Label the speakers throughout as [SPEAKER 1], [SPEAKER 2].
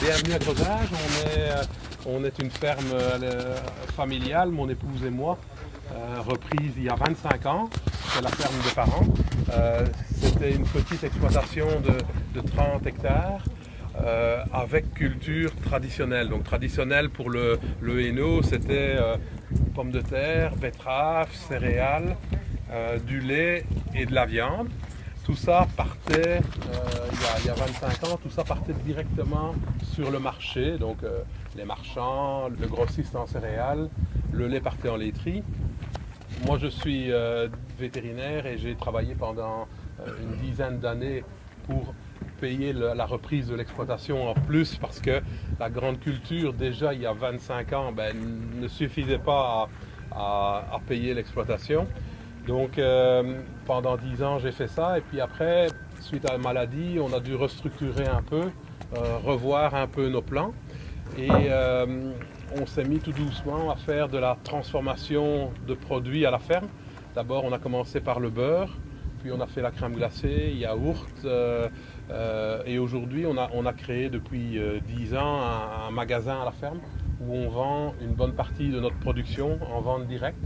[SPEAKER 1] bienvenue à Grosage. On est, euh, on est une ferme euh, familiale, mon épouse et moi, euh, reprise il y a 25 ans. C'est la ferme des parents. C'était une petite exploitation de, de 30 hectares. avec culture traditionnelle. Donc traditionnelle pour le, le Hainaut, c'était pommes de terre, betteraves, céréales, du lait et de la viande. Tout ça partait, euh, il, y a, il y a 25 ans, tout ça partait directement sur le marché. Donc euh, les marchands, le grossiste en céréales, le lait partait en laiterie. Moi je suis euh, vétérinaire et j'ai travaillé pendant une dizaine d'années pour payer la reprise de l'exploitation en plus parce que la grande culture déjà il y a 25 ans ben, ne suffisait pas à payer l'exploitation. Donc euh, pendant 10 ans j'ai fait ça et puis après suite à la maladie on a dû restructurer un peu, euh, revoir un peu nos plans et euh, on s'est mis tout doucement à faire de la transformation de produits à la ferme. D'abord on a commencé par le beurre, puis on a fait la crème glacée, yaourt euh, euh, et aujourd'hui on a, on a créé depuis euh, 10 ans un, un magasin à la ferme où on vend une bonne partie de notre production en vente directe.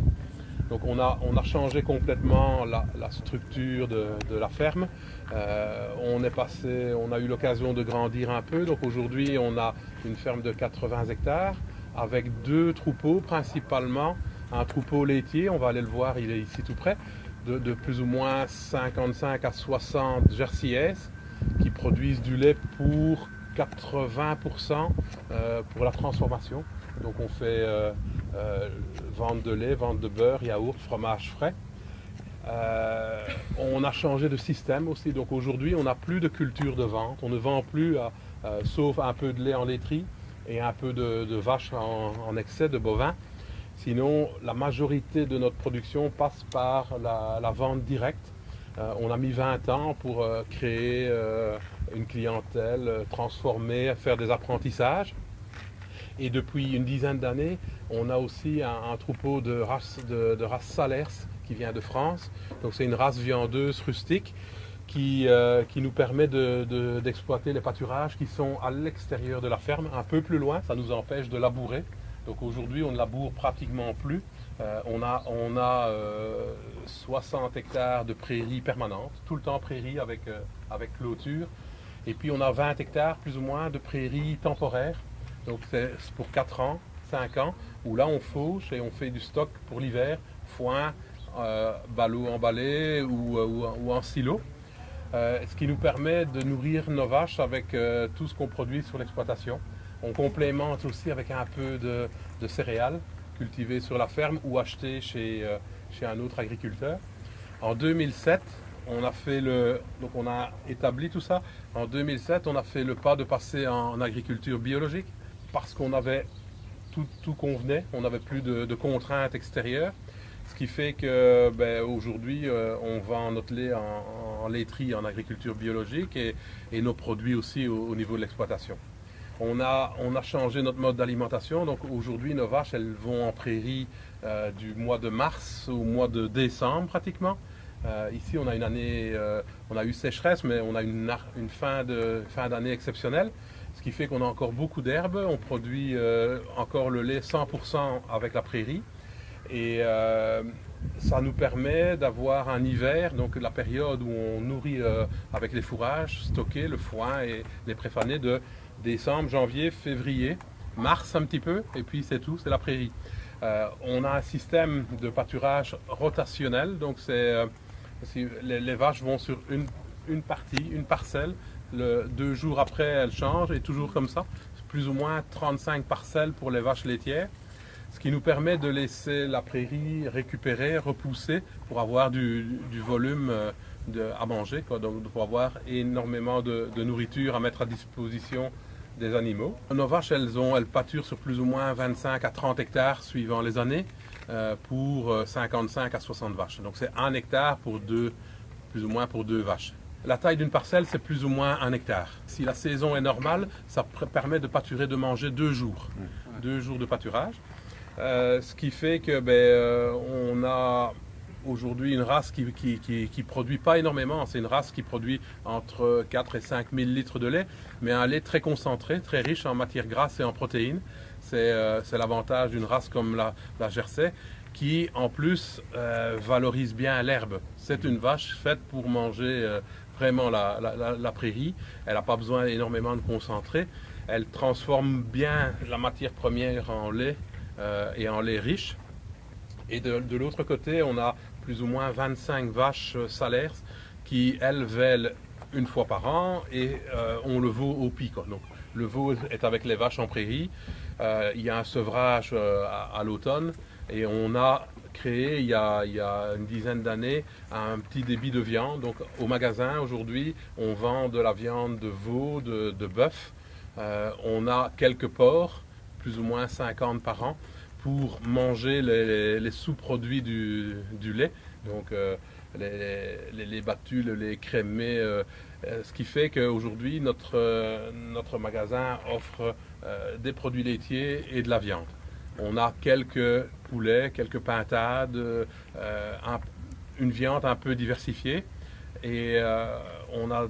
[SPEAKER 1] Donc on a, on a changé complètement la, structure de, la ferme. Euh, on est passé, on a eu l'occasion de grandir un peu. Donc aujourd'hui on a une ferme de 80 hectares avec deux troupeaux principalement. Un troupeau laitier, on va aller le voir, il est ici tout près, de, plus ou moins 55 à 60 Jersiais qui produisent du lait pour 80% euh, pour la transformation. Donc on fait euh, vente de lait, vente de beurre, yaourt, fromage frais. Euh, on a changé de système aussi, donc aujourd'hui on n'a plus de culture de vente, on ne vend plus, à- euh, sauf un peu de lait en laiterie et un peu de, vaches en, excès, de bovins. Sinon, la majorité de notre production passe par la, vente directe. Euh, on a mis 20 ans pour euh, créer euh, une clientèle, euh, transformer, faire des apprentissages. Et depuis une dizaine d'années, on a aussi un, troupeau de race, de, race Salers qui vient de France. Donc c'est une race viandeuse rustique qui, euh, qui nous permet de- de- d'exploiter les pâturages qui sont à l'extérieur de la ferme, un peu plus loin. Ça nous empêche de labourer. Donc aujourd'hui, on ne laboure pratiquement plus. Euh, on a, on a euh, 60 hectares de prairies permanentes, tout le temps prairies avec, euh, avec clôture. Et puis on a 20 hectares plus ou moins de prairies temporaires. Donc c'est pour 4 ans, 5 ans, où là on fauche et on fait du stock pour l'hiver, foin, euh, ballot emballé ou, euh, en- silo. Euh, ce qui nous permet de nourrir nos vaches avec euh, tout ce qu'on produit sur l'exploitation. On complémente aussi avec un peu de, céréales cultivées sur la ferme ou achetées chez, chez un autre agriculteur. En 2007, on a fait le, donc on a établi tout ça. En 2007, on a fait le pas de passer en agriculture biologique parce qu'on avait tout, tout convenait, on n'avait plus de, contraintes extérieures. Ce qui fait que ben, aujourd'hui, euh, on vend notre lait en, laiterie en agriculture biologique et, nos produits aussi au, au niveau de l'exploitation. On a, on a changé notre mode d'alimentation. Donc aujourd'hui, nos vaches, elles vont en prairie euh, du mois de mars au mois de décembre pratiquement. Euh, ici, on a une année, on a eu sécheresse, mais on a une, une fin de fin d'année exceptionnelle, ce qui fait qu'on a encore beaucoup d'herbes. On produit euh, encore le lait 100% avec la prairie, et euh, ça nous permet d'avoir un hiver, donc la période où on nourrit euh, avec les fourrages stockés, le foin et les préfanés de décembre, janvier, février, mars un petit peu, et puis c'est tout, c'est la prairie. On a un système de pâturage rotationnel, donc c'est les, vaches vont sur une partie, une parcelle, deux jours après elles changent et toujours comme ça, plus ou moins 35 parcelles pour les vaches laitières, ce qui nous permet de laisser la prairie récupérer, repousser pour avoir du, volume euh, à manger, donc pour avoir énormément de, nourriture à mettre à disposition des animaux. Nos vaches, elles, ont, pâturent sur plus ou moins 25 à 30 hectares suivant les années euh, pour euh, 55 à 60 vaches. Donc c'est un hectare pour deux, plus ou moins pour deux vaches. La taille d'une parcelle, c'est plus ou moins un hectare. Si la saison est normale, ça permet de pâturer, de manger deux jours. Deux jours de pâturage. Euh, ce qui fait que ben, euh, on a aujourd'hui une race qui, qui, produit pas énormément. C'est une race qui produit entre 4 et 5 000 litres de lait, mais un lait très concentré, très riche en matières grasses et en protéines. C'est euh, l'avantage d'une race comme la, la, Jersey qui en plus euh, valorise bien l'herbe. C'est une vache faite pour manger euh, vraiment la, la, prairie. Elle n'a pas besoin énormément de concentré. Elle transforme bien la matière première en lait et en lait riche. Et de, de l'autre côté, on a plus ou moins 25 vaches euh, salaires qui, elles, vêlent une fois par an et euh, on le veau au pic. Donc, le veau est avec les vaches en prairie. Euh, il y a un sevrage à, l'automne et on a créé il y a, une dizaine d'années un petit débit de viande. Donc au magasin aujourd'hui, on vend de la viande de veau, de, bœuf. on a quelques porcs, plus ou moins 50 par an pour manger les, sous-produits du, lait, donc euh, les, les, battus, le lait crémé, euh, euh, ce qui fait qu'aujourd'hui notre, notre magasin offre des produits laitiers et de la viande. On a quelques poulets, quelques pintades, une viande un peu diversifiée. Et on, a,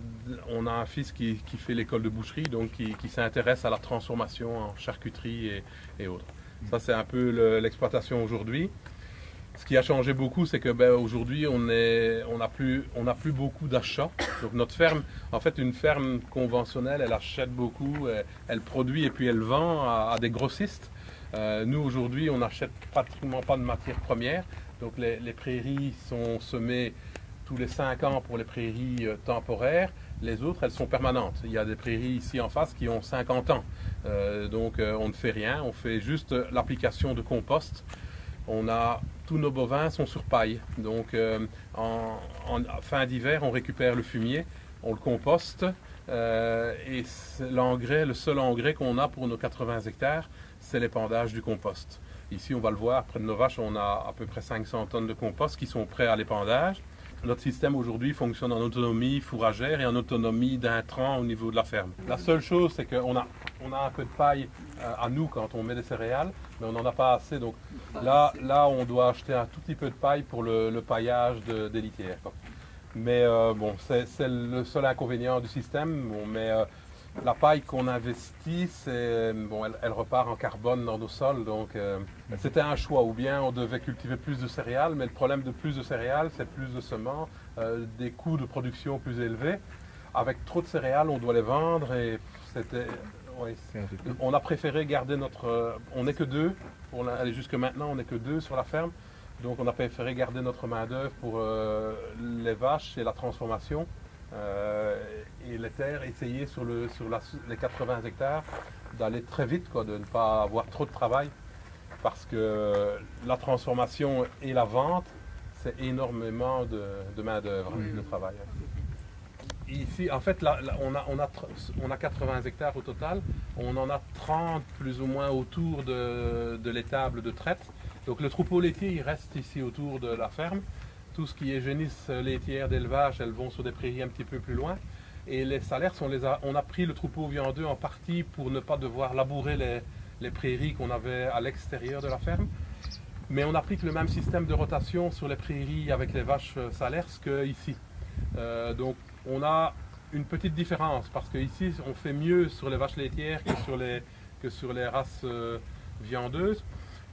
[SPEAKER 1] on a un fils qui, fait l'école de boucherie, donc qui, s'intéresse à la transformation en charcuterie et autres. Ça, c'est un peu l'exploitation aujourd'hui. Ce qui a changé beaucoup, c'est que ben, aujourd'hui, on n'a plus, plus beaucoup d'achats. Donc notre ferme, en fait, une ferme conventionnelle, elle achète beaucoup, elle, produit et puis elle vend à, des grossistes. Euh, nous aujourd'hui, on n'achète pratiquement pas de matières premières. Donc les, prairies sont semées tous les 5 ans pour les prairies euh, temporaires. Les autres, elles sont permanentes. Il y a des prairies ici en face qui ont 50 ans. Euh, donc on ne fait rien, on fait juste l'application de compost. On a tous nos bovins sont sur paille. Donc euh, en, fin d'hiver, on récupère le fumier, on le composte. et l'engrais, le seul engrais qu'on a pour nos 80 hectares, c'est l'épandage du compost. Ici, on va le voir, près de nos vaches, on a à peu près 500 tonnes de compost qui sont prêts à l'épandage. Notre système aujourd'hui fonctionne en autonomie fourragère et en autonomie d'intrants au niveau de la ferme. La seule chose, c'est qu'on a, on a un peu de paille euh, à nous quand on met des céréales, mais on n'en a pas assez. Donc là, là, on doit acheter un tout petit peu de paille pour le, paillage des litières. Mais euh, bon, c'est le seul inconvénient du système. Bon, mais euh, la paille qu'on investit, bon, elle, repart en carbone dans nos sols. Donc, euh, c'était un choix. Ou bien on devait cultiver plus de céréales, mais le problème de plus de céréales, c'est plus de semences, euh, des coûts de production plus élevés. Avec trop de céréales, on doit les vendre et c'était. on a préféré garder notre. Euh, on n'est que deux. Aller jusque maintenant, on n'est que deux sur la ferme. Donc, on a préféré garder notre main d'œuvre pour les vaches et la transformation. Et les terres, essayer sur, le, sur les 80 hectares d'aller très vite, quoi, de ne pas avoir trop de travail, parce que la transformation et la vente, c'est énormément de, main-d'œuvre, de travail. Ici, en fait, là, on, a, on, a, on a 80 hectares au total. On en a 30 plus ou moins autour de, de l'étable de traite. Donc le troupeau laitier, il reste ici autour de la ferme tout ce qui est génisse laitière d'élevage, elles vont sur des prairies un petit peu plus loin. Et les salaires, on, a, pris le troupeau viandeux en partie pour ne pas devoir labourer les, prairies qu'on avait à l'extérieur de la ferme. Mais on applique le même système de rotation sur les prairies avec les vaches salaires qu'ici. Euh, donc on a une petite différence parce qu'ici on fait mieux sur les vaches laitières que sur les, que sur les races euh, viandeuses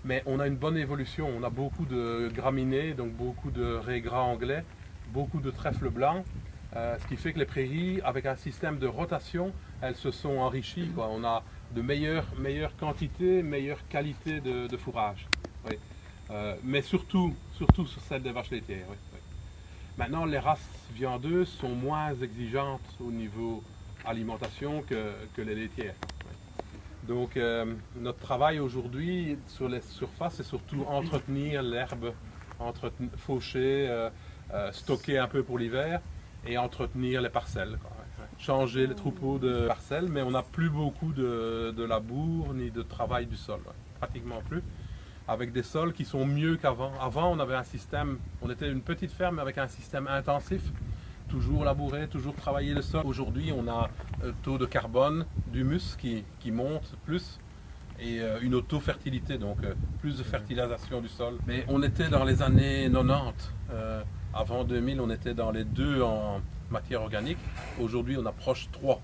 [SPEAKER 1] mais on a une bonne évolution. On a beaucoup de graminées, donc beaucoup de raies gras anglais, beaucoup de trèfles blancs, euh, ce qui fait que les prairies, avec un système de rotation, elles se sont enrichies. On a de meilleures, meilleures quantités, meilleure qualité de, fourrage. Euh, mais surtout, surtout sur celle des vaches laitières. Maintenant, les races viandeuses sont moins exigeantes au niveau alimentation que, que les laitières. Donc, euh, notre travail aujourd'hui sur les surfaces, c'est surtout entretenir l'herbe, faucher, stocker un peu pour l'hiver et entretenir les parcelles. Changer les troupeaux de parcelles, mais on n'a plus beaucoup de, labour ni de travail du sol, pratiquement plus. Avec des sols qui sont mieux qu'avant. Avant, on avait un système, on était une petite ferme avec un système intensif toujours labourer, toujours travailler le sol. Aujourd'hui, on a un taux de carbone, d'humus qui, qui monte plus et euh, une auto-fertilité, donc euh, plus de fertilisation du sol. Mais on était dans les années 90. euh, avant 2000, on était dans les deux en matière organique. Aujourd'hui, on approche trois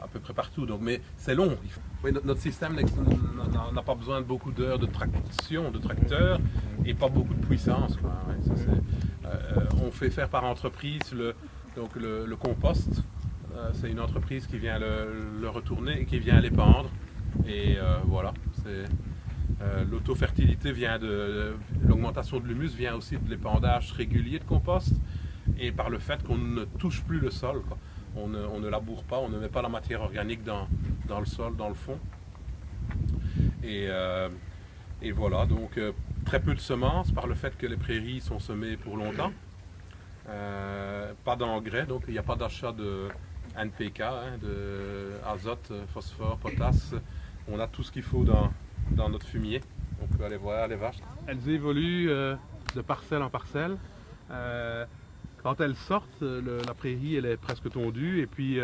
[SPEAKER 1] à peu près partout. Donc, mais c'est long. Oui, notre, système n'a pas besoin de beaucoup d'heures de traction, de tracteur, et pas beaucoup de puissance. ça, c'est- euh, on fait faire par entreprise le, donc le, compost. Euh, c'est une entreprise qui vient le, retourner et qui vient l'épandre. Et euh, voilà, c'est euh, l'auto-fertilité vient de l'augmentation de l'humus vient aussi de l'épandage régulier de compost et par le fait qu'on ne touche plus le sol. On, ne, laboure pas, on ne met pas la matière organique dans, le sol, dans le fond. Et, euh, voilà, donc euh, très peu de semences par le fait que les prairies sont semées pour longtemps. Euh, pas d'engrais, donc il n'y a pas d'achat de NPK, hein, de azote, phosphore, potasse. On a tout ce qu'il faut dans, dans notre fumier. On peut aller voir les vaches. Elles évoluent euh, de parcelle en parcelle. Euh, quand elles sortent, euh, la prairie elle est presque tondue et puis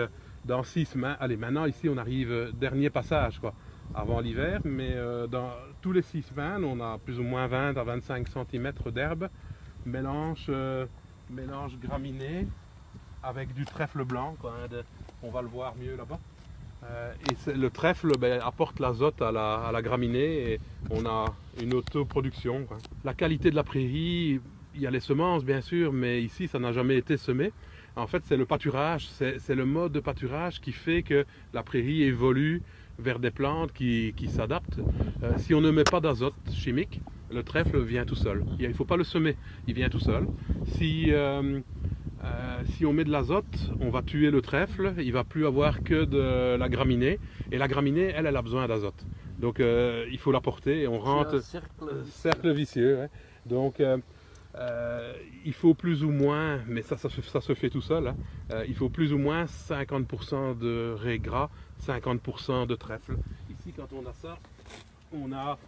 [SPEAKER 1] dans six semaines, allez maintenant ici on arrive dernier passage quoi, avant l'hiver, mais dans tous les six semaines on a plus ou moins 20 à 25 cm d'herbe, mélange, mélange graminé avec du trèfle blanc, hein, on va le voir mieux là-bas. Euh, et le trèfle ben, apporte l'azote à la, graminée et on a une autoproduction. La qualité de la prairie, il y a les semences bien sûr, mais ici ça n'a jamais été semé. En fait, c'est le pâturage, c'est le mode de pâturage qui fait que la prairie évolue vers des plantes qui, qui s'adaptent. Euh, si on ne met pas d'azote chimique, le trèfle vient tout seul. Il ne faut pas le semer, il vient tout seul. Si, euh, euh, si on met de l'azote, on va tuer le trèfle, il va plus avoir que de la graminée. Et la graminée, elle, elle a besoin d'azote. Donc euh, il faut la porter et on rentre. Euh, cercle vicieux. ouais. Donc, euh, il faut plus ou moins, mais ça, ça, se- ça se fait tout seul, hein, il faut plus ou moins 50% de raie gras, 50% de trèfle. Ici, quand on a ça, on a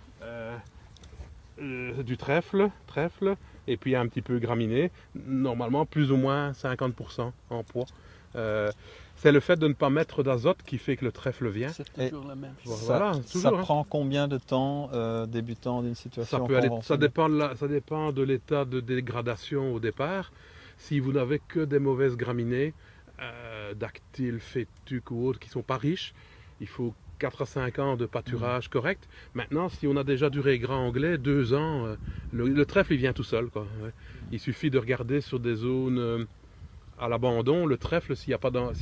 [SPEAKER 1] du trèfle, trèfle, et puis un petit peu graminé. Normalement, plus ou moins 50% en poids. Euh, c'est le fait de ne pas mettre d'azote qui fait que le trèfle vient.
[SPEAKER 2] C'est
[SPEAKER 3] Et-
[SPEAKER 2] toujours la même chose.
[SPEAKER 1] voilà,
[SPEAKER 3] ça,
[SPEAKER 1] toujours,
[SPEAKER 3] ça
[SPEAKER 1] hein.
[SPEAKER 3] prend combien de temps euh, débutant d'une
[SPEAKER 1] Ça,
[SPEAKER 3] situation
[SPEAKER 1] peut aller- ça, dépend de la- ça dépend de l'état de dégradation au départ. Si vous n'avez que des mauvaises graminées, euh, dactyles, fétuques ou autres qui ne sont pas riches, il faut 4 à 5 ans de pâturage correct. Maintenant, si on a déjà du régras anglais, 2 ans, euh, le, le trèfle il vient tout seul. Quoi. Il suffit de regarder sur des zones euh, à l'abandon, le trèfle, s'il n'y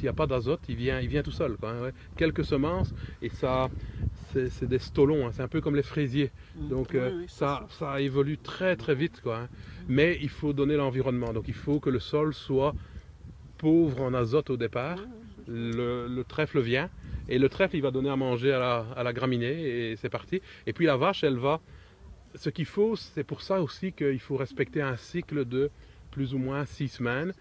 [SPEAKER 1] a pas d'azote, il vient, il vient tout seul. Quoi, ouais. Quelques semences, et ça, c'est des stolons, hein, c'est un peu comme les fraisiers.
[SPEAKER 2] Mm.
[SPEAKER 1] Donc
[SPEAKER 2] Oui,
[SPEAKER 1] euh,
[SPEAKER 2] oui,
[SPEAKER 1] ça, ça évolue très très vite. Quoi, hein. Mais il faut donner l'environnement. Donc il faut que le sol soit pauvre en azote au départ. Le, le trèfle vient. Et le trèfle, il va donner à manger à la, à la graminée. Et c'est parti. Et puis la vache, elle va... Ce qu'il faut, c'est pour ça aussi qu'il faut respecter un cycle de plus ou moins six semaines.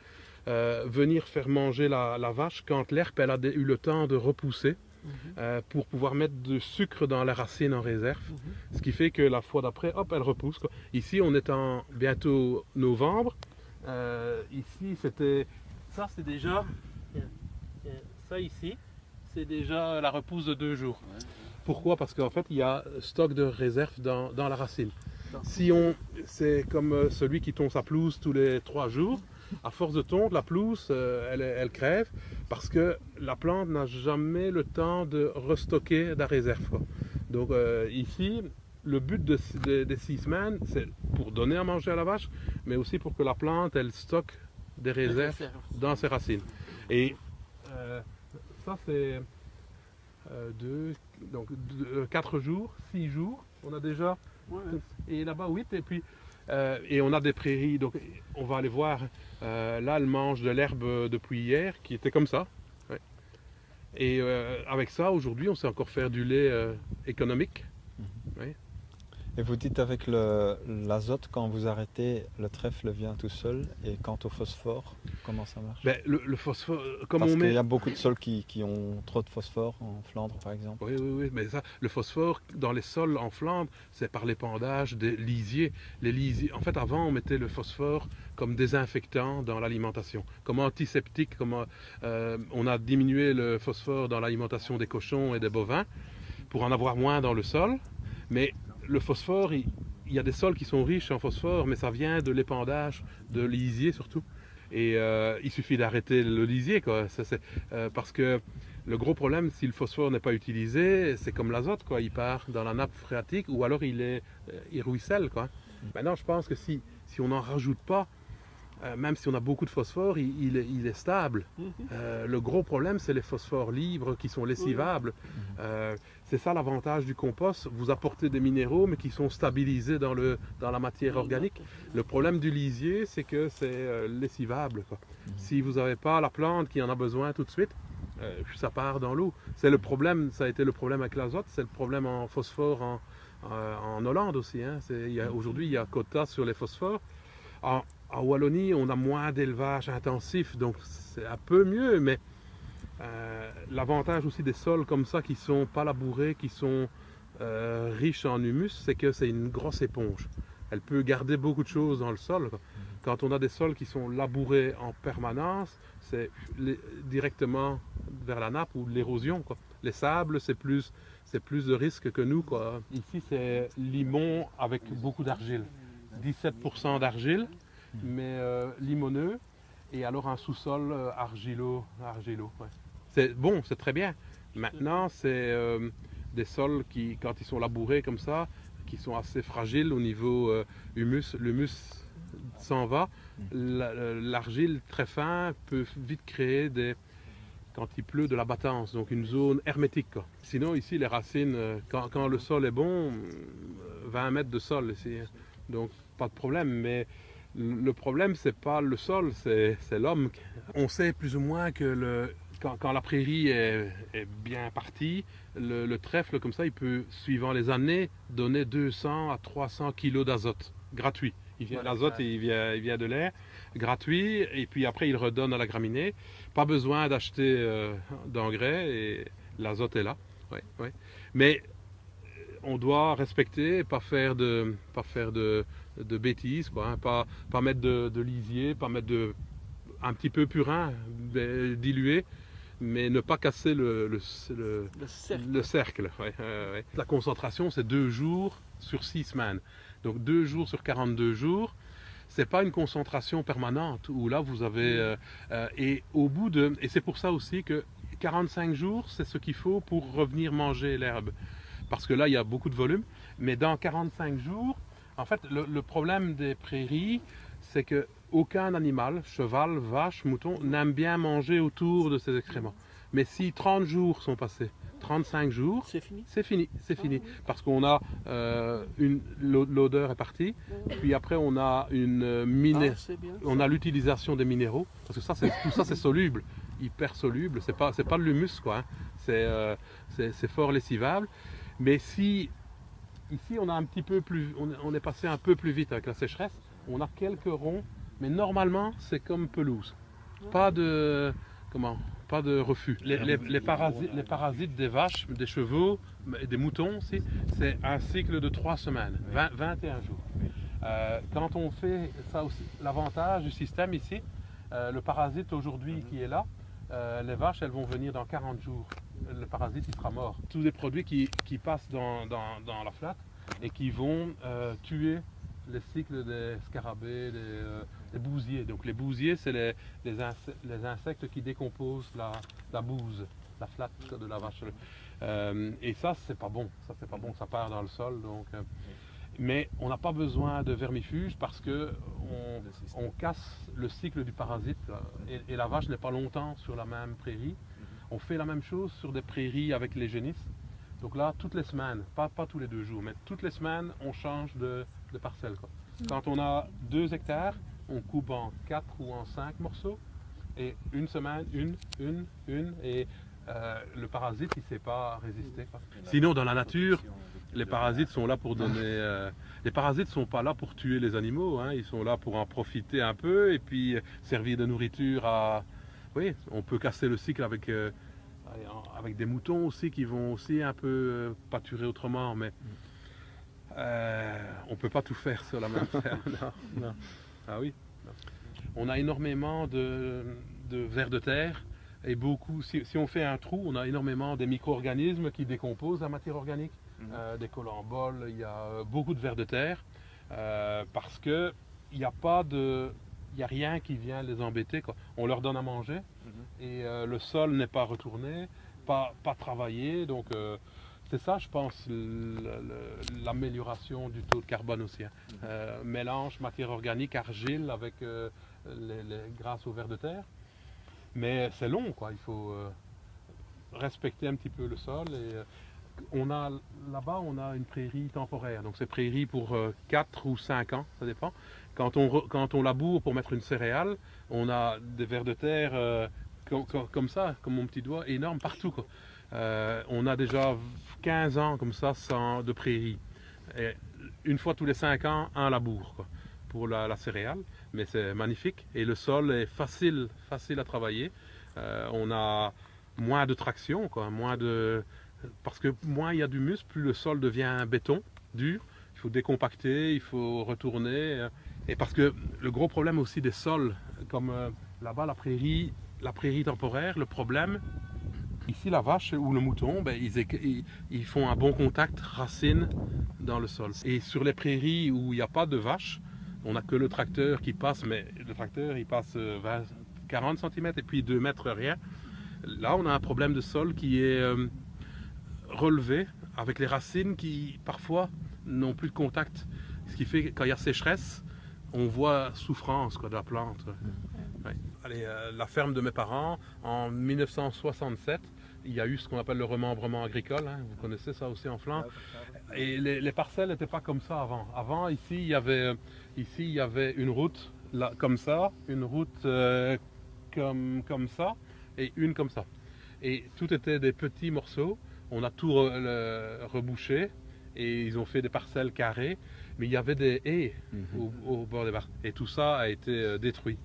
[SPEAKER 1] Euh, venir faire manger la, la vache quand l'herbe elle a eu le temps de repousser
[SPEAKER 2] Mhm.
[SPEAKER 1] euh, pour pouvoir mettre du sucre dans la racine en réserve.
[SPEAKER 2] Mhm.
[SPEAKER 1] Ce qui fait que la fois d'après, hop, elle repousse. quoi. Ici, on est en bientôt novembre. Euh, ici, c'était. Ça, c'est déjà. Ça ici, c'est déjà la repousse de deux jours. Pourquoi? Parce qu'en fait, il y a stock de réserve dans, dans la racine. Si on, c'est comme euh, celui qui tond sa pelouse tous les trois jours. À force de tondre, la pelouse, euh, elle, elle crève parce que la plante n'a jamais le temps de restocker de la réserve. quoi. Donc euh, ici, le but de- de- des six semaines, c'est pour donner à manger à la vache, mais aussi pour que la plante, elle stocke des réserves
[SPEAKER 2] Réserve.
[SPEAKER 1] dans ses racines. Et euh, ça, c'est euh, deux, donc deux- euh, quatre jours, six jours. On a déjà
[SPEAKER 2] Ouais,
[SPEAKER 1] et là-bas 8 et puis euh, et on a des prairies. Donc on va aller voir euh, là elle mange de l'herbe depuis hier qui était comme ça. Ouais. et euh, avec ça aujourd'hui on sait encore faire du lait économique
[SPEAKER 3] Et vous dites avec l'azote, quand vous arrêtez, le trèfle vient tout seul. Et quant au phosphore, comment ça marche?
[SPEAKER 1] Ben, le, le phosphore comme
[SPEAKER 3] Parce
[SPEAKER 1] on
[SPEAKER 3] qu'il
[SPEAKER 1] met
[SPEAKER 3] y a beaucoup de sols qui, qui ont trop de phosphore, en Flandre par exemple.
[SPEAKER 1] Oui, oui, oui, mais ça, le phosphore dans les sols en Flandre, c'est par l'épandage des lisiers. Les lisiers. En fait, avant, on mettait le phosphore comme désinfectant dans l'alimentation, comme antiseptique. Comme, euh, on a diminué le phosphore dans l'alimentation des cochons et des bovins pour en avoir moins dans le sol. Mais le phosphore, il, il y a des sols qui sont riches en phosphore, mais ça vient de l'épandage, de lisier surtout. Et euh, il suffit d'arrêter le lisier, quoi. Ça, euh, parce que le gros problème, si le phosphore n'est pas utilisé, c'est comme l'azote, quoi. Il part dans la nappe phréatique ou alors il, est, euh, il ruisselle, quoi. Maintenant, je pense que si, si on n'en rajoute pas, euh, même si on a beaucoup de phosphore, il, il est, il est stable. Euh, le gros problème, c'est les phosphores libres qui sont lessivables. Euh, c'est ça l'avantage du compost. Vous apportez des minéraux, mais qui sont stabilisés dans, le, dans la matière organique. Le problème du lisier, c'est que c'est lessivable. quoi. Si vous n'avez pas la plante qui en a besoin tout de suite, ça part dans l'eau. C'est le problème, ça a été le problème avec l'azote, c'est le problème en phosphore en, en Hollande aussi. hein. C'est- il y a- Aujourd'hui, il y a quota sur les phosphores. En, en Wallonie, on a moins d'élevage intensif, donc c'est un peu mieux, mais euh, l'avantage aussi des sols comme ça qui sont pas labourés, qui sont euh, riches en humus, c'est que c'est une grosse éponge. Elle peut garder beaucoup de choses dans le sol. Quand on a des sols qui sont labourés en permanence, c'est directement vers la nappe ou l'érosion. Les sables, c'est plus, c'est plus de risque que nous. Ici, c'est limon avec beaucoup d'argile. 17% d'argile, mais euh, limoneux. Et alors un sous-sol euh, argilo. argilo ouais. C'est bon, c'est très bien. Maintenant, c'est euh, des sols qui, quand ils sont labourés comme ça, qui sont assez fragiles au niveau humus. L'humus s'en va. Euh, L'argile très fin peut vite créer des, quand il pleut, de la battance, donc une zone hermétique. quoi. Sinon, ici, les racines, quand, quand le sol est bon, euh, 20 mètres de sol ici. Donc, pas de problème. Mais le problème, c'est pas le sol, c'est l'homme. On sait plus ou moins que le, quand, quand la prairie est, est bien partie, le, le trèfle, comme ça, il peut, suivant les années, donner 200 à 300 kilos d'azote, gratuit. Il vient, L'azote,
[SPEAKER 2] ouais.
[SPEAKER 1] il vient, il vient de l'air, gratuit, et puis après, il redonne à la graminée. Pas besoin d'acheter euh, d'engrais, et l'azote est là. Ouais, ouais. Mais on doit respecter, et pas faire de, pas faire de, de bêtises, quoi, hein. pas, pas mettre de, de lisier, pas mettre de, un petit peu purin, dilué, mais ne pas casser le, le, le-
[SPEAKER 2] Le cercle.
[SPEAKER 1] le cercle. ouais, ouais, ouais. La concentration, c'est deux jours sur six semaines. Donc deux jours sur 42 jours. C'est pas une concentration permanente où là vous avez euh, euh, et au bout de et c'est pour ça aussi que 45 jours c'est ce qu'il faut pour revenir manger l'herbe parce que là il y a beaucoup de volume mais dans 45 jours en fait le, le problème des prairies c'est que aucun animal cheval vache mouton n'aime bien manger autour de ses excréments mais si 30 jours sont passés 35 jours
[SPEAKER 2] C'est fini.
[SPEAKER 1] c'est fini, c'est fini. Parce qu'on a euh, une l'o- l'odeur est partie, puis après on a une euh, miné-
[SPEAKER 2] Ah, bien.
[SPEAKER 1] on a l'utilisation des minéraux, parce que ça c'est tout ça c'est soluble, hyper soluble. C'est pas c'est pas de l'humus quoi. hein. C'est euh, c'est c'est fort lessivable. Mais si ici on a un petit peu plus, on, est- on est passé un peu plus vite avec la sécheresse, on a quelques ronds, mais normalement c'est comme pelouse. Pas de comment pas de refus. Les, les- les parasites, les parasites des vaches, des chevaux et des moutons aussi, c'est un cycle de 3 semaines, 20 21 jours. Euh, quand on fait ça aussi, l'avantage du système ici, euh, le parasite aujourd'hui qui est là, euh, les vaches elles vont venir dans 40 jours. Le parasite il sera mort. Tous les produits qui, qui passent dans, dans- dans la flaque et qui vont euh, tuer les cycles des scarabées, des, euh, des bousiers. Donc les bousiers, c'est les, les, insectes, les insectes qui décomposent la, la bouse, la flaque de la vache. Euh, et ça, c'est pas bon. Ça, c'est pas bon. Ça part dans le sol. Donc, euh, mais on n'a pas besoin de vermifuge parce que on, on casse le cycle du parasite. et la vache n'est pas longtemps sur la même prairie. On fait la même chose sur des prairies avec les génisses. Donc là, toutes les semaines, pas, pas tous les deux jours, mais toutes les semaines, on change de, de parcelle. quoi. Quand on a deux hectares, on coupe en quatre ou en cinq morceaux. Et une semaine, une, une, une. Et euh, le parasite, il ne sait pas résister. quoi. Sinon, dans la nature, les parasites sont là pour donner. euh, les parasites sont pas là pour tuer les animaux, hein, ils sont là pour en profiter un peu et puis euh, servir de nourriture à. Oui, on peut casser le cycle avec, euh, avec des moutons aussi qui vont aussi un peu euh, pâturer autrement, mais euh, on peut pas tout faire sur la même ferme. non, non. Ah oui. non. On a énormément de, de vers de terre Et beaucoup, si, si on fait un trou, on a énormément des micro-organismes qui décomposent la matière organique, euh, des colamboles, il y a beaucoup de vers de terre, parce que il n'y a pas de, il y a rien qui vient les embêter. Quoi. On leur donne à manger
[SPEAKER 3] Mhm.
[SPEAKER 1] et euh, le sol n'est pas retourné, pas, pas travaillé, donc euh, c'est ça, je pense, le- le- l'amélioration du taux de carbone aussi. hein.
[SPEAKER 3] Mhm.
[SPEAKER 1] Euh, mélange matière organique, argile avec les, les- grâce aux vers de terre. Mais c'est long, quoi. Il faut respecter un petit peu le sol. Et, on a là-bas, on a une prairie temporaire. Donc c'est prairie pour 4 ou 5 ans, ça dépend. Quand on, quand on laboure pour mettre une céréale, on a des vers de terre euh, co- co- comme ça, comme mon petit doigt, énormes partout. Euh, on a déjà 15 ans comme ça sans, de prairie. Et une fois tous les 5 ans, un labour pour la, céréale. Mais c'est magnifique. Et le sol est facile, facile à travailler. Euh, on a moins de traction, moins de... parce que moins il y a d'humus, plus le sol devient béton, dur. Il faut décompacter, il faut retourner. Euh, Et parce que le gros problème aussi des sols, comme euh, là-bas la prairie, la prairie temporaire, le problème, ici la vache ou le mouton, ben, ils, font un bon contact racine dans le sol. Et sur les prairies où il n'y a pas de vache, on n'a que le tracteur qui passe, mais le tracteur il passe euh, 20, 40 cm et puis 2 mètres rien. Là, on a un problème de sol qui est euh, relevé avec les racines qui parfois n'ont plus de contact. Ce qui fait que quand il y a sécheresse, on voit souffrance quoi, de la plante. Ouais. Allez, euh, la ferme de mes parents, en 1967, il y a eu ce qu'on appelle le remembrement agricole. hein. Vous connaissez ça aussi en Flandre. Et les, les parcelles n'étaient pas comme ça avant. Avant, ici, il y avait, ici, il y avait une route là, comme ça, une route euh, comme, comme ça et une comme ça. Et tout était des petits morceaux. On a tout re- le- rebouché et ils ont fait des parcelles carrées. Mais il y avait des haies
[SPEAKER 3] Mhm.
[SPEAKER 1] au, au bord des barres. Et tout ça a été euh, détruit.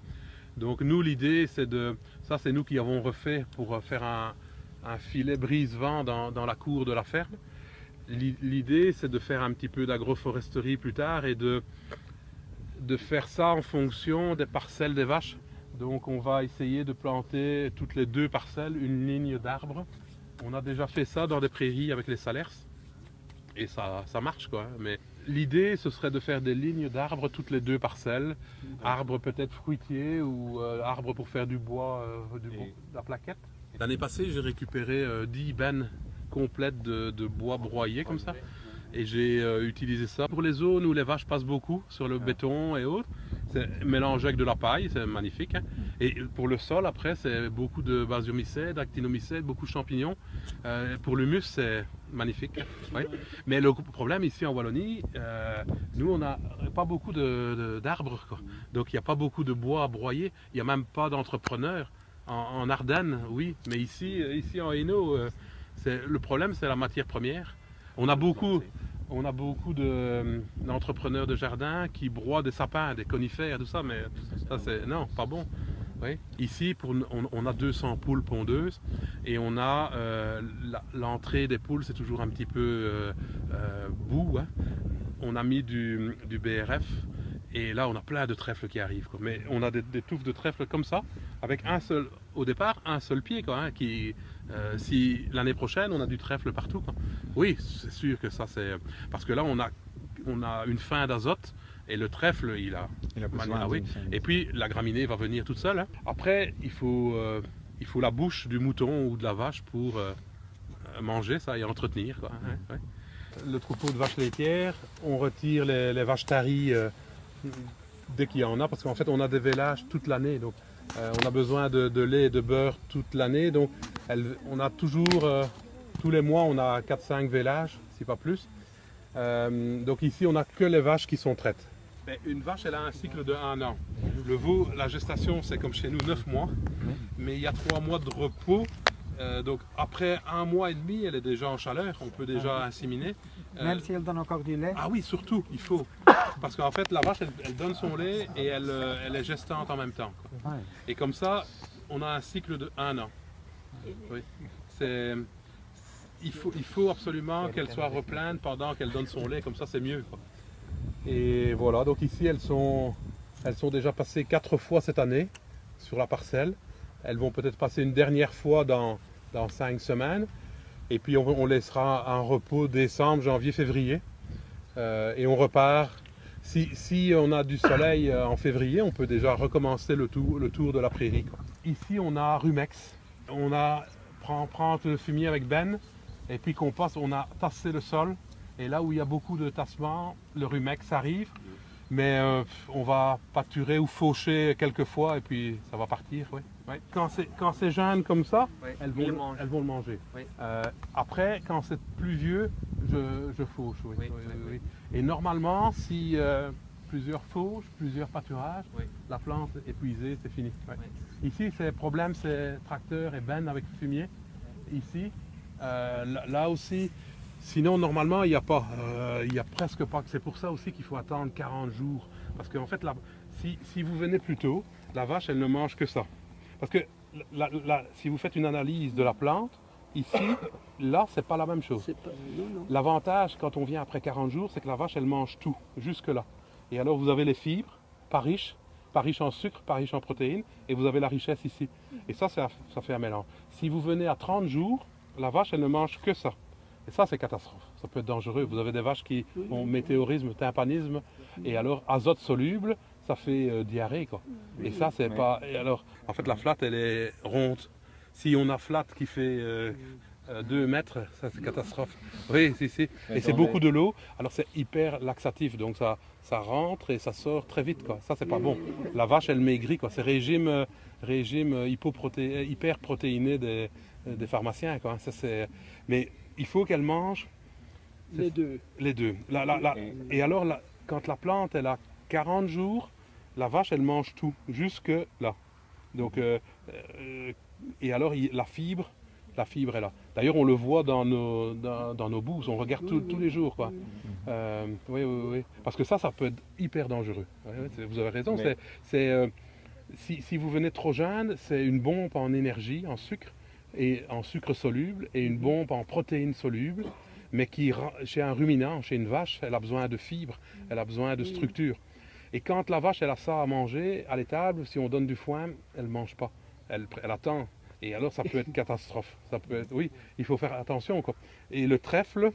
[SPEAKER 1] Donc nous, l'idée, c'est de... Ça, c'est nous qui avons refait pour euh, faire un, un filet brise-vent dans, dans la cour de la ferme. L'i- L'idée, c'est de faire un petit peu d'agroforesterie plus tard et de, de faire ça en fonction des parcelles des vaches. Donc on va essayer de planter toutes les deux parcelles une ligne d'arbres. On a déjà fait ça dans des prairies avec les salers et ça, ça marche quoi. Mais l'idée ce serait de faire des lignes d'arbres toutes les deux parcelles, arbres peut-être fruitiers ou euh, arbres pour faire du bois, euh, du bois- de la plaquette. L'année passée j'ai récupéré euh, 10 bennes complètes de, de bois broyé comme ça et j'ai euh, utilisé ça pour les zones où les vaches passent beaucoup sur le
[SPEAKER 3] Ah.
[SPEAKER 1] béton et autres. C'est mélangé avec de la paille, c'est magnifique. hein. Et pour le sol, après, c'est beaucoup de basiomycètes, actinomycètes, beaucoup de champignons. Euh, pour l'humus, c'est magnifique. Mais le problème ici en Wallonie, euh, nous, on n'a pas beaucoup d'arbres. Donc, il n'y a pas beaucoup de bois à broyer. Il n'y a même pas d'entrepreneurs. En, en Ardennes, oui. Mais ici, ici en Hainaut, euh, le problème, c'est la matière première. On a beaucoup, on a beaucoup de- d'entrepreneurs de jardin qui broient des sapins, des conifères, tout ça, mais ça c'est non, pas bon. Oui. Ici, pour, on, on a 200 poules pondeuses et on a euh, l'entrée des poules, c'est toujours un petit peu euh, euh, bout. hein. On a mis du, du BRF et là on a plein de trèfles qui arrivent. quoi. Mais on a des, des touffes de trèfles comme ça, avec un seul, au départ, un seul pied. Quoi, hein, qui, euh, si l'année prochaine on a du trèfle partout. quoi. Oui, c'est sûr que ça c'est parce que là on a, on a une fin d'azote et le trèfle il a
[SPEAKER 3] Il a besoin
[SPEAKER 1] Ah oui. et puis la graminée va venir toute seule. hein. Après, il faut, euh, il faut la bouche du mouton ou de la vache pour euh, manger ça et entretenir. quoi, hein, ouais. Le troupeau de vaches laitières, on retire les, les vaches taries euh, dès qu'il y en a, parce qu'en fait on a des vélages toute l'année. Donc euh, on a besoin de, de lait et de beurre toute l'année. Donc on a toujours, euh, tous les mois, on a 4-5 vélages, si pas plus. Euh, donc ici on n'a que les vaches qui sont traites. Mais une vache, elle a un cycle de 1 an. Le veau, la gestation, c'est comme chez nous 9 mois. Mais il y a 3 mois de repos. Euh, donc après un mois et demi, elle est déjà en chaleur. On peut déjà inséminer. Euh,
[SPEAKER 2] Même si elle donne encore du lait.
[SPEAKER 1] ah oui, surtout, il faut. Parce qu'en fait, la vache, elle, elle donne son lait et elle, elle est gestante en même temps. quoi. Et comme ça, on a un cycle de 1 an. Oui. C'est... Il faut, il faut absolument qu'elle soit repleine pendant qu'elle donne son lait, comme ça c'est mieux. quoi. Et voilà, donc ici elles sont, elles sont déjà passées quatre fois cette année sur la parcelle. elles vont peut-être passer une dernière fois dans, dans cinq semaines. Et puis on, on laissera un repos décembre, janvier, février. Euh, et on repart. Si, si on a du soleil euh, en février, on peut déjà recommencer le tour, le tour de la prairie. quoi. Ici, on a Rumex. On a prend, prend le fumier avec Ben. Et puis qu'on passe, on a tassé le sol. Et là où il y a beaucoup de tassement, le Rumex arrive. Mais euh, on va pâturer ou faucher quelques fois et puis ça va partir. oui. Oui. Quand c'est jeune comme ça,
[SPEAKER 2] Oui,
[SPEAKER 1] elles, vont,
[SPEAKER 2] le mangent.
[SPEAKER 1] elles vont le manger. Euh, après, quand c'est plus vieux, je, je fauche. Et normalement, si euh, plusieurs fauches, plusieurs pâturages, la plante épuisée, c'est fini. Ici, c'est problème, c'est tracteur et benne avec fumier. Ici, euh, là, là aussi, sinon normalement, il n'y a pas, euh, il y a presque pas. C'est pour ça aussi qu'il faut attendre 40 jours. Parce qu'en fait, la- si, si vous venez plus tôt, la vache, elle ne mange que ça. Parce que la- la- si vous faites une analyse de la plante, ici, là, c'est pas la même chose.
[SPEAKER 4] Pas.
[SPEAKER 1] L'avantage quand on vient après 40 jours, c'est que la vache, elle mange tout, jusque-là. Et alors, vous avez les fibres, pas riches, pas riches en sucre, pas riches en protéines, et vous avez la richesse ici. Et ça, ça, ça fait un mélange. Si vous venez à 30 jours, la vache, elle ne mange que ça. Et ça, c'est catastrophe. Ça peut être dangereux. Vous avez des vaches qui ont météorisme, tympanisme, et alors azote soluble, ça fait euh, diarrhée, quoi. Et ça, c'est pas. Et alors, en fait, la flatte, elle est ronde. Si on a flatte qui fait 2 mètres, ça c'est catastrophe. Oui, si, si. Et c'est beaucoup de l'eau, alors c'est hyper laxatif, donc ça, ça rentre et ça sort très vite, quoi. Ça, c'est pas bon. La vache, elle maigrit, quoi. C'est régime, euh, régime euh, hypoproté- euh, hyper protéiné des, euh, des pharmaciens, quoi. Ça, c'est... Mais il faut qu'elle mange
[SPEAKER 4] Les deux.
[SPEAKER 1] les deux. La- la- la- Et alors, la- quand la plante, elle a 40 jours, la vache, elle mange tout, jusque là. Donc, euh, euh, et alors, la fibre, la fibre est là. D'ailleurs, on le voit dans nos, dans, dans nos bouses, on regarde tout- tous les jours, quoi. Euh, oui, oui, oui. Parce que ça, ça peut être hyper dangereux. Vous avez raison.
[SPEAKER 3] Mais-
[SPEAKER 1] c'est- C'est, euh, si, si vous venez trop jeune, c'est une bombe en énergie, en sucre, et en sucre soluble, et une bombe en protéines solubles, mais qui, chez un ruminant, chez une vache, elle a besoin de fibres, elle a besoin de structure. Et quand la vache, elle a ça à manger à l'étable, si on donne du foin, elle ne mange pas. Elle attend. Et alors, ça peut être catastrophe. Ça peut être, oui, il faut faire attention. Quoi. Et le trèfle,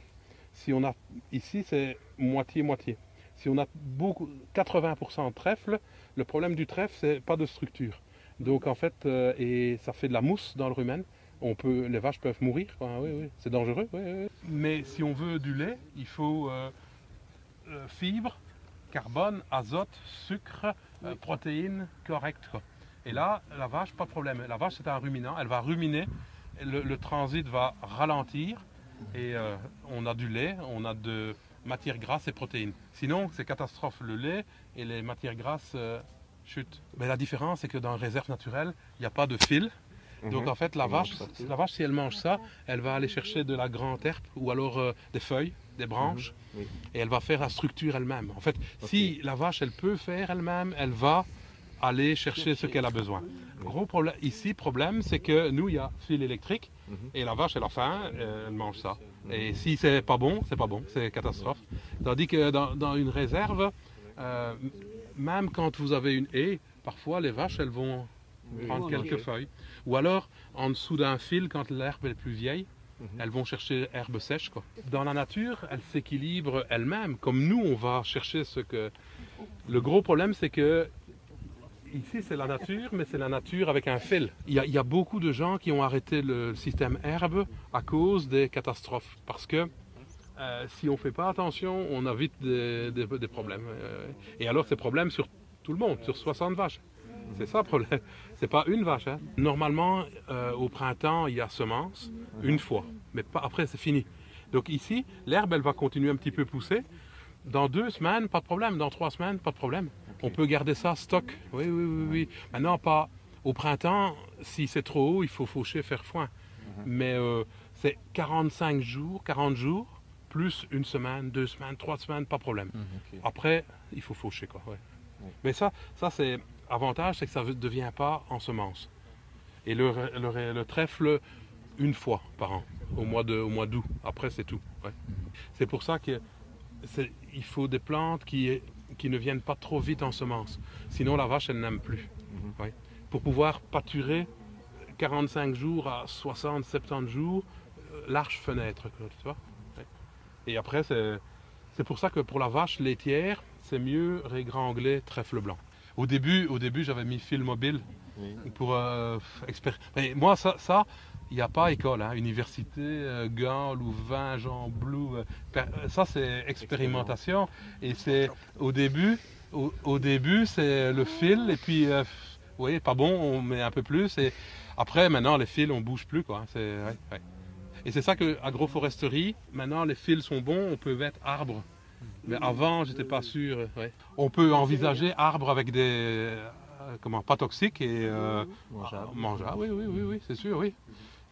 [SPEAKER 1] si on a ici, c'est moitié-moitié. Si on a beaucoup, 80% de trèfle, le problème du trèfle, c'est pas de structure. Donc en fait, euh, et ça fait de la mousse dans le rumen. On peut, les vaches peuvent mourir. quoi. Oui, oui, c'est dangereux. oui, oui. Mais si on veut du lait, il faut euh, euh, fibres, carbone, azote, sucre, euh, protéines correctes. Et là, la vache, pas de problème. La vache, c'est un ruminant. Elle va ruminer. Le, le transit va ralentir. Et euh, on a du lait, on a de matières grasses et protéines. Sinon, c'est catastrophe. Le lait et les matières grasses euh, chutent. Mais la différence, c'est que dans les réserves naturelles, il n'y a pas de fil. Donc en fait, la vache, la vache, si elle mange ça, elle va aller chercher de la grande herbe ou alors euh, des feuilles, des branches,
[SPEAKER 3] Oui.
[SPEAKER 1] et elle va faire la structure elle-même. En fait, si la vache, elle peut faire elle-même, elle va aller chercher ce qu'elle a besoin. Gros problème ici, problème, c'est que nous, il y a fil électrique
[SPEAKER 3] Mhm.
[SPEAKER 1] et la vache, elle a faim, elle mange ça. Et si c'est pas bon, c'est pas bon, c'est catastrophe. Tandis que dans, dans une réserve, euh, même quand vous avez une haie, parfois les vaches, elles vont prendre quelques feuilles. Ou alors, en dessous d'un fil, quand l'herbe est plus vieille,
[SPEAKER 3] Mhm.
[SPEAKER 1] elles vont chercher herbe sèche. Quoi. Dans la nature, elles s'équilibrent elles-mêmes, comme nous, on va chercher ce que... Le gros problème, c'est que ici, c'est la nature, mais c'est la nature avec un fil. Il y, a, beaucoup de gens qui ont arrêté le système herbe à cause des catastrophes. Parce que euh, si on ne fait pas attention, on a vite des, problèmes. Euh, et alors, c'est problème sur tout le monde, sur 60 vaches. C'est ça le problème. C'est pas une vache. hein. Normalement, euh, au printemps, il y a semence, une fois. Mais après, c'est fini. Donc ici, l'herbe, elle va continuer un petit peu pousser. Dans deux semaines, pas de problème. Dans trois semaines, pas de problème. On peut garder ça stock? Oui, oui, oui, oui. Maintenant, pas au printemps. Si c'est trop haut, il faut faucher, faire foin. Mais euh, c'est 45 jours, 40 jours, plus une semaine, deux semaines, trois semaines, pas de problème.
[SPEAKER 3] Ok.
[SPEAKER 1] Après, il faut faucher, quoi. ouais.
[SPEAKER 3] Oui.
[SPEAKER 1] Mais ça, ça c'est avantage, c'est que ça ne devient pas en semence. Et le, le- le trèfle, une fois par an, au mois de, au mois d'août. Après, c'est tout. ouais. C'est pour ça que il faut des plantes qui, qui ne viennent pas trop vite en semence. Sinon, la vache, elle n'aime plus.
[SPEAKER 3] Mhm.
[SPEAKER 1] Pour pouvoir pâturer 45 jours à 60, 70 jours, euh, large fenêtre, tu vois. Et après, c'est pour ça que pour la vache laitière, c'est mieux régras anglais, trèfle blanc. Au début, au début j'avais mis fil mobile pour euh, Mais moi, ça, ça, il n'y a pas école, hein, université, euh, Gand, Louvain, Jean Blou. euh, per- euh, ça, c'est expérimentation. Et c'est au début, au, au début, c'est le fil. Et puis, euh, vous voyez, pas bon, on met un peu plus. Et après, maintenant, les fils, on bouge plus, quoi. C'est, ouais, ouais. Et c'est ça que agroforesterie, maintenant, les fils sont bons, on peut mettre arbre. Mais avant, j'étais pas sûr. ouais. On peut envisager arbre avec des, euh, comment, pas toxiques et
[SPEAKER 3] Mangeable.
[SPEAKER 1] mangeables. Oui, oui, oui, oui, c'est sûr, oui.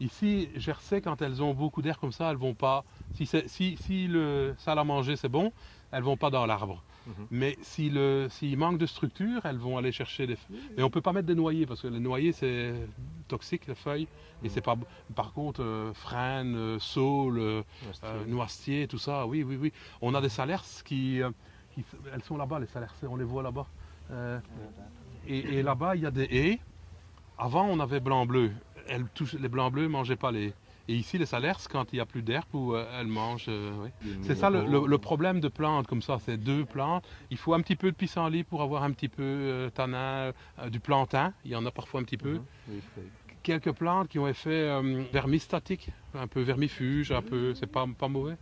[SPEAKER 1] Ici, Jersey, quand elles ont beaucoup d'air comme ça, elles vont pas. Si, si, si le salle à manger c'est bon, elles vont pas dans l'arbre.
[SPEAKER 3] Mhm.
[SPEAKER 1] Mais si s'il manque de structure, elles vont aller chercher des. Mais on peut pas mettre des noyers parce que les noyers c'est toxique les feuilles et c'est pas. Par contre, euh, frêne, euh, saule, euh, euh, noisetier, tout ça, oui, oui, oui. On a des salers qui, euh, qui- elles sont là-bas, les salers, on les voit là-bas. Euh, et et là-bas, il y a des haies. Avant, on avait blanc-bleu. Elles touchent- Les blancs-bleus ne mangeaient pas les. Et ici, les salers, quand il n'y a plus d'herbe, où, euh, elles mangent. euh, oui. C'est ça le, le- le problème de plantes comme ça, c'est deux plantes. Il faut un petit peu de pissenlit pour avoir un petit peu euh, tanin, du plantain, il y en a parfois un petit peu. Quelques plantes qui ont effet euh, vermistatique, un peu vermifuge, un peu, c'est pas, pas mauvais.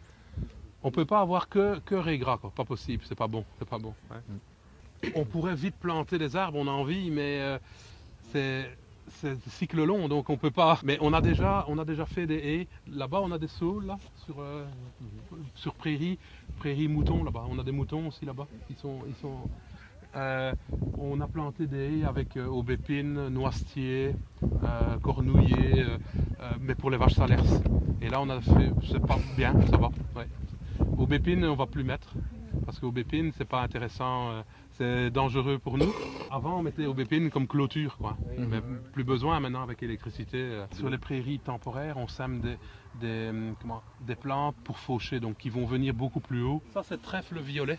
[SPEAKER 1] On peut pas avoir que, que régras, quoi. pas possible, c'est pas bon, c'est pas bon. ouais. On pourrait vite planter des arbres, on a envie, mais euh, c'est c'est cycle long, donc on peut pas. Mais on a déjà, fait des haies. Là-bas, on a des saules là, sur euh, sur prairie, prairie mouton là-bas. On a des moutons aussi là-bas. Euh, on a planté des haies avec euh, aubépine, noisetier, euh, cornouiller, mais pour les vaches salers. Et là, on a fait, c'est pas bien, ça va. Ouais. Aubépine, on va plus mettre parce qu'aubépine, c'est pas intéressant, euh, c'est dangereux pour nous. Avant, on mettait aubépine comme clôture, quoi. Mais plus besoin maintenant avec l'électricité. euh. Sur les prairies temporaires, on sème des, des, hum, comment, des plantes pour faucher, donc qui vont venir beaucoup plus haut. Ça, c'est trèfle violet.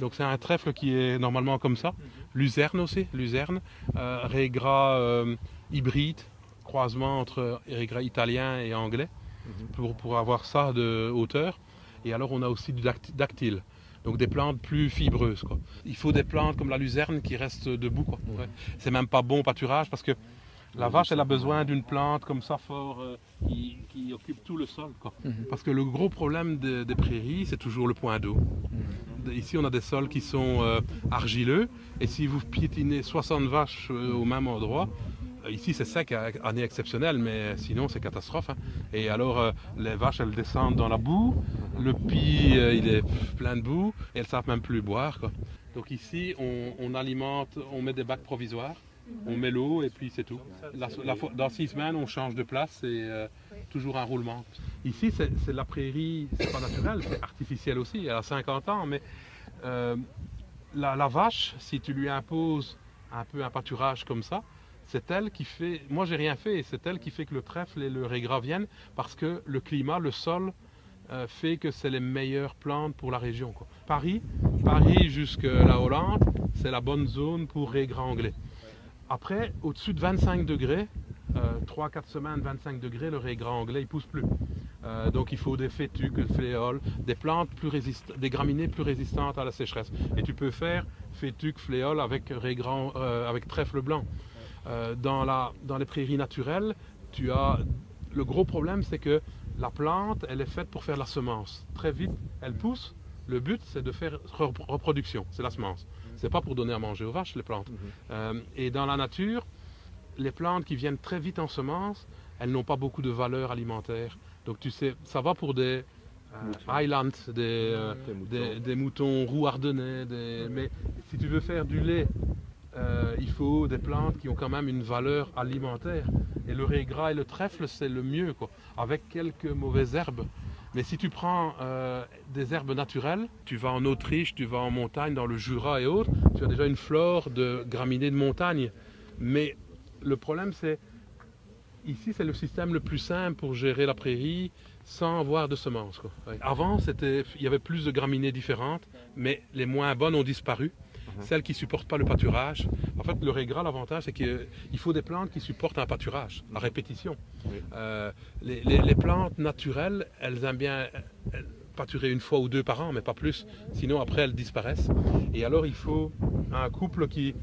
[SPEAKER 1] Donc c'est un trèfle qui est normalement comme ça. Luzerne aussi, luzerne. Euh, régras euh, hybride, croisement entre régras italien et anglais, pour, pour avoir ça de hauteur. Et alors on a aussi du dact- dactyle. Donc des plantes plus fibreuses. Quoi. Il faut des plantes comme la luzerne qui restent debout. Quoi. Ouais. C'est même pas bon au pâturage parce que la vache, elle a besoin d'une plante comme ça fort euh, qui, qui occupe tout le sol. Quoi. Parce que le gros problème des, des prairies, c'est toujours le point d'eau. Ici, on a des sols qui sont euh, argileux. Et si vous piétinez 60 vaches euh, au même endroit, ici c'est sec, euh, année exceptionnelle, mais sinon c'est catastrophe. hein. Et alors, euh, les vaches, elles descendent dans la boue. Le pis, euh, il est plein de boue. Et elles savent même plus boire. Donc ici, on, alimente, on met des bacs provisoires. On met l'eau et puis c'est tout. Dans six semaines, on change de place et toujours un roulement. Ici, c'est la prairie, c'est pas naturel, c'est artificiel aussi. Elle a 50 ans, mais la, la vache, si tu lui imposes un peu un pâturage comme ça, c'est elle qui fait. Moi, j'ai rien fait, et c'est elle qui fait que le trèfle et le régras viennent parce que le climat, le sol euh, fait que c'est les meilleures plantes pour la région. Paris, Paris jusqu'à la Hollande, c'est la bonne zone pour régras anglais. Après, au-dessus de 25 degrés, 3-4 semaines, 25 degrés, le régras anglais, il pousse plus. Euh, donc il faut des fétuques, des fléoles, des plantes plus résistantes, des graminées plus résistantes à la sécheresse. Et tu peux faire fétuques, fléoles avec, euh, avec trèfle blanc. Euh, dans, la, dans les prairies naturelles, tu as le gros problème, c'est que la plante, elle est faite pour faire la semence. Très vite, elle pousse. Le but, c'est de faire re- reproduction, c'est la semence. C'est pas pour donner à manger aux vaches, les plantes. Euh, et dans la nature, les plantes qui viennent très vite en semence, elles n'ont pas beaucoup de valeur alimentaire. Donc tu sais, ça va pour des euh, Highlands, des, euh,
[SPEAKER 2] Des moutons.
[SPEAKER 1] des, des moutons roux ardennais, mais si tu veux faire du lait, euh, il faut des plantes qui ont quand même une valeur alimentaire. Et le régras et le trèfle, c'est le mieux, quoi, avec quelques mauvaises herbes. Mais si tu prends euh, des herbes naturelles, tu vas en Autriche, tu vas en montagne, dans le Jura et autres, tu as déjà une flore de graminées de montagne. Mais le problème, c'est ici, c'est le système le plus simple pour gérer la prairie sans avoir de semences. quoi. Avant, il y avait plus de graminées différentes, mais les moins bonnes ont disparu. Celles qui supportent pas le pâturage, fait, le régras, l'avantage, c'est qu'il faut des plantes qui supportent un pâturage, la répétition.
[SPEAKER 2] Oui.
[SPEAKER 1] Euh, les, les- les plantes naturelles, elles aiment bien elles, pâturer une fois ou deux par an, mais pas plus. Sinon, après, elles disparaissent. Et alors, il faut un couple qui,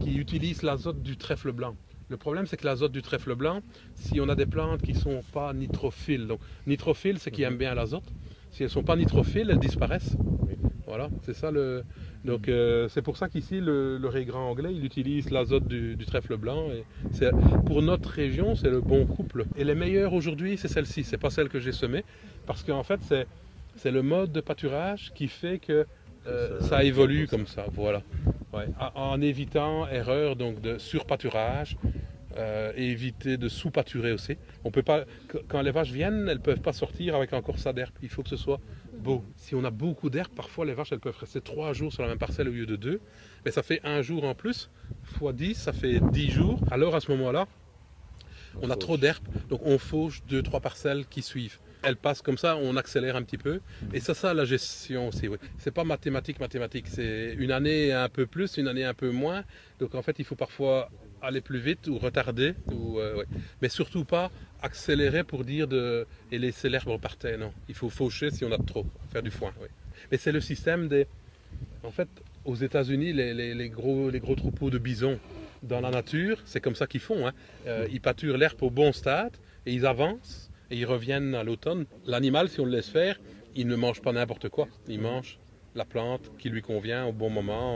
[SPEAKER 1] qui utilise l'azote du trèfle blanc. Le problème, c'est que l'azote du trèfle blanc, si on a des plantes qui ne sont pas nitrophiles, donc nitrophiles, c'est qui aiment bien l'azote. Si elles ne sont pas nitrophiles, elles disparaissent.
[SPEAKER 2] Oui.
[SPEAKER 1] Voilà, c'est ça le. Donc euh, c'est pour ça qu'ici le, le raigrant anglais, il utilise l'azote du, du trèfle blanc. Et pour notre région, c'est le bon couple. Et les meilleures aujourd'hui, c'est celle-ci. C'est pas celle que j'ai semée, parce qu'en fait, c'est c'est le mode de pâturage qui fait que euh,
[SPEAKER 2] Ça-
[SPEAKER 1] ça, évolue comme ça. Voilà. Ouais. En, en évitant erreur donc de surpâturage. euh, et éviter de sous-pâturer aussi. On peut pas, qu- quand les vaches viennent, elles peuvent pas sortir avec encore ça d'herbe. Il faut que ce soit Si on a beaucoup d'herbe, parfois les vaches elles peuvent rester trois jours sur la même parcelle au lieu de deux. Mais ça fait un jour en plus, fois 10, ça fait 10 jours. Alors à ce moment-là, on a trop d'herbe, donc on fauche deux, trois parcelles qui suivent. Elles passent comme ça, on accélère un petit peu. Et c'est ça la gestion aussi. Oui. C'est pas mathématique, mathématique. C'est une année un peu plus, une année un peu moins. Donc en fait, il faut parfois aller plus vite ou retarder. Ou, euh. Mais surtout pas accélérer pour dire de et laisser l'herbe par terre. Non, il faut faucher si on a trop, faire du foin. Mais c'est le système des. En fait, aux États-Unis, les, les- les gros, les gros troupeaux de bisons dans la nature, c'est comme ça qu'ils font. hein. Euh, ils pâturent l'herbe au bon stade et ils avancent et ils reviennent à l'automne. L'animal, si on le laisse faire, il ne mange pas n'importe quoi. Il mange la plante qui lui convient au bon moment.